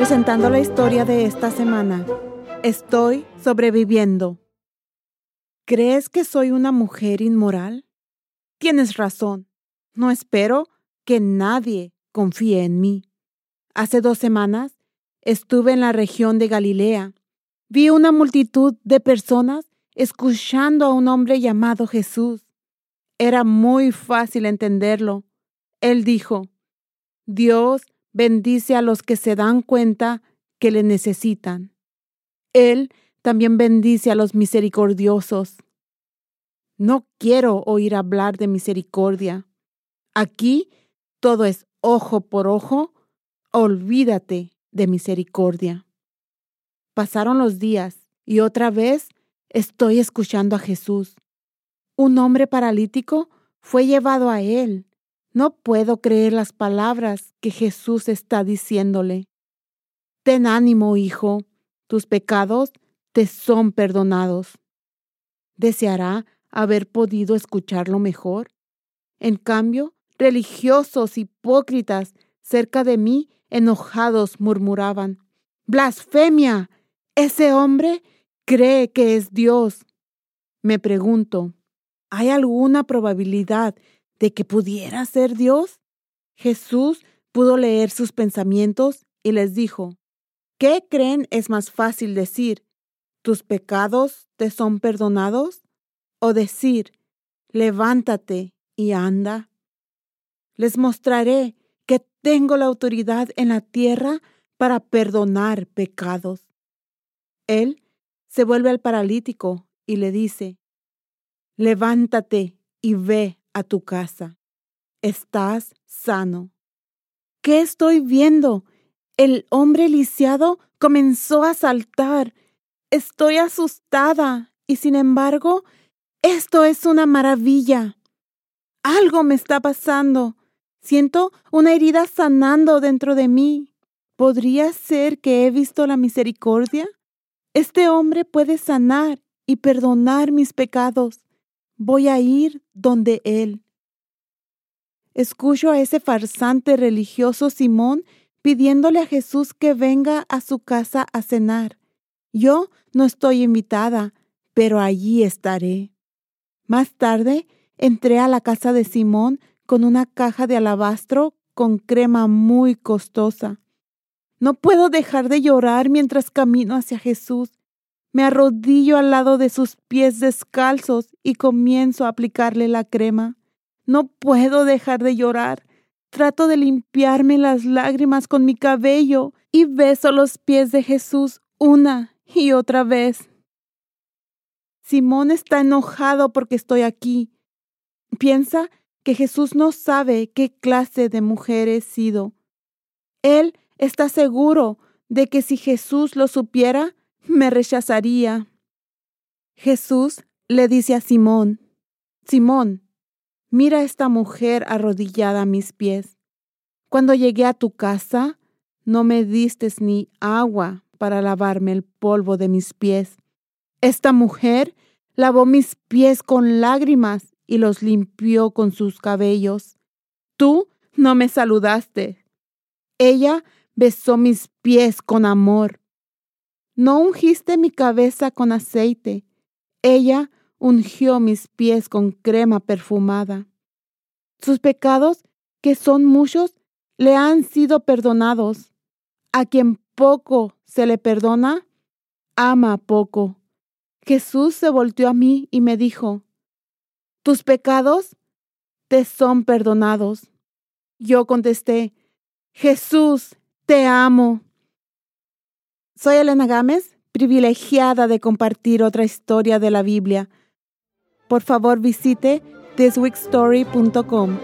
presentando la historia de esta semana. Estoy sobreviviendo. ¿Crees que soy una mujer inmoral? Tienes razón. No espero que nadie confíe en mí. Hace dos semanas estuve en la región de Galilea. Vi una multitud de personas escuchando a un hombre llamado Jesús. Era muy fácil entenderlo. Él dijo, Dios bendice a los que se dan cuenta que le necesitan. Él también bendice a los misericordiosos. No quiero oír hablar de misericordia. Aquí todo es ojo por ojo. Olvídate de misericordia. Pasaron los días y otra vez estoy escuchando a Jesús. Un hombre paralítico fue llevado a él no puedo creer las palabras que Jesús está diciéndole. Ten ánimo, hijo, tus pecados te son perdonados. ¿Deseará haber podido escucharlo mejor? En cambio, religiosos hipócritas cerca de mí, enojados, murmuraban, Blasfemia. Ese hombre cree que es Dios. Me pregunto, ¿hay alguna probabilidad de que pudiera ser Dios? Jesús pudo leer sus pensamientos y les dijo, ¿qué creen es más fácil decir, tus pecados te son perdonados? O decir, levántate y anda. Les mostraré que tengo la autoridad en la tierra para perdonar pecados. Él se vuelve al paralítico y le dice, levántate y ve a tu casa. Estás sano. ¿Qué estoy viendo? El hombre lisiado comenzó a saltar. Estoy asustada y sin embargo, esto es una maravilla. Algo me está pasando. Siento una herida sanando dentro de mí. ¿Podría ser que he visto la misericordia? Este hombre puede sanar y perdonar mis pecados voy a ir donde Él. Escucho a ese farsante religioso Simón pidiéndole a Jesús que venga a su casa a cenar. Yo no estoy invitada, pero allí estaré. Más tarde entré a la casa de Simón con una caja de alabastro con crema muy costosa. No puedo dejar de llorar mientras camino hacia Jesús me arrodillo al lado de sus pies descalzos y comienzo a aplicarle la crema. No puedo dejar de llorar. Trato de limpiarme las lágrimas con mi cabello y beso los pies de Jesús una y otra vez. Simón está enojado porque estoy aquí. Piensa que Jesús no sabe qué clase de mujer he sido. Él está seguro de que si Jesús lo supiera, me rechazaría. Jesús le dice a Simón, Simón, mira a esta mujer arrodillada a mis pies. Cuando llegué a tu casa, no me diste ni agua para lavarme el polvo de mis pies. Esta mujer lavó mis pies con lágrimas y los limpió con sus cabellos. Tú no me saludaste. Ella besó mis pies con amor. No ungiste mi cabeza con aceite, ella ungió mis pies con crema perfumada. Sus pecados, que son muchos, le han sido perdonados. A quien poco se le perdona, ama poco. Jesús se volteó a mí y me dijo, Tus pecados te son perdonados. Yo contesté, Jesús, te amo. Soy Elena Gámez, privilegiada de compartir otra historia de la Biblia. Por favor visite thisweekstory.com.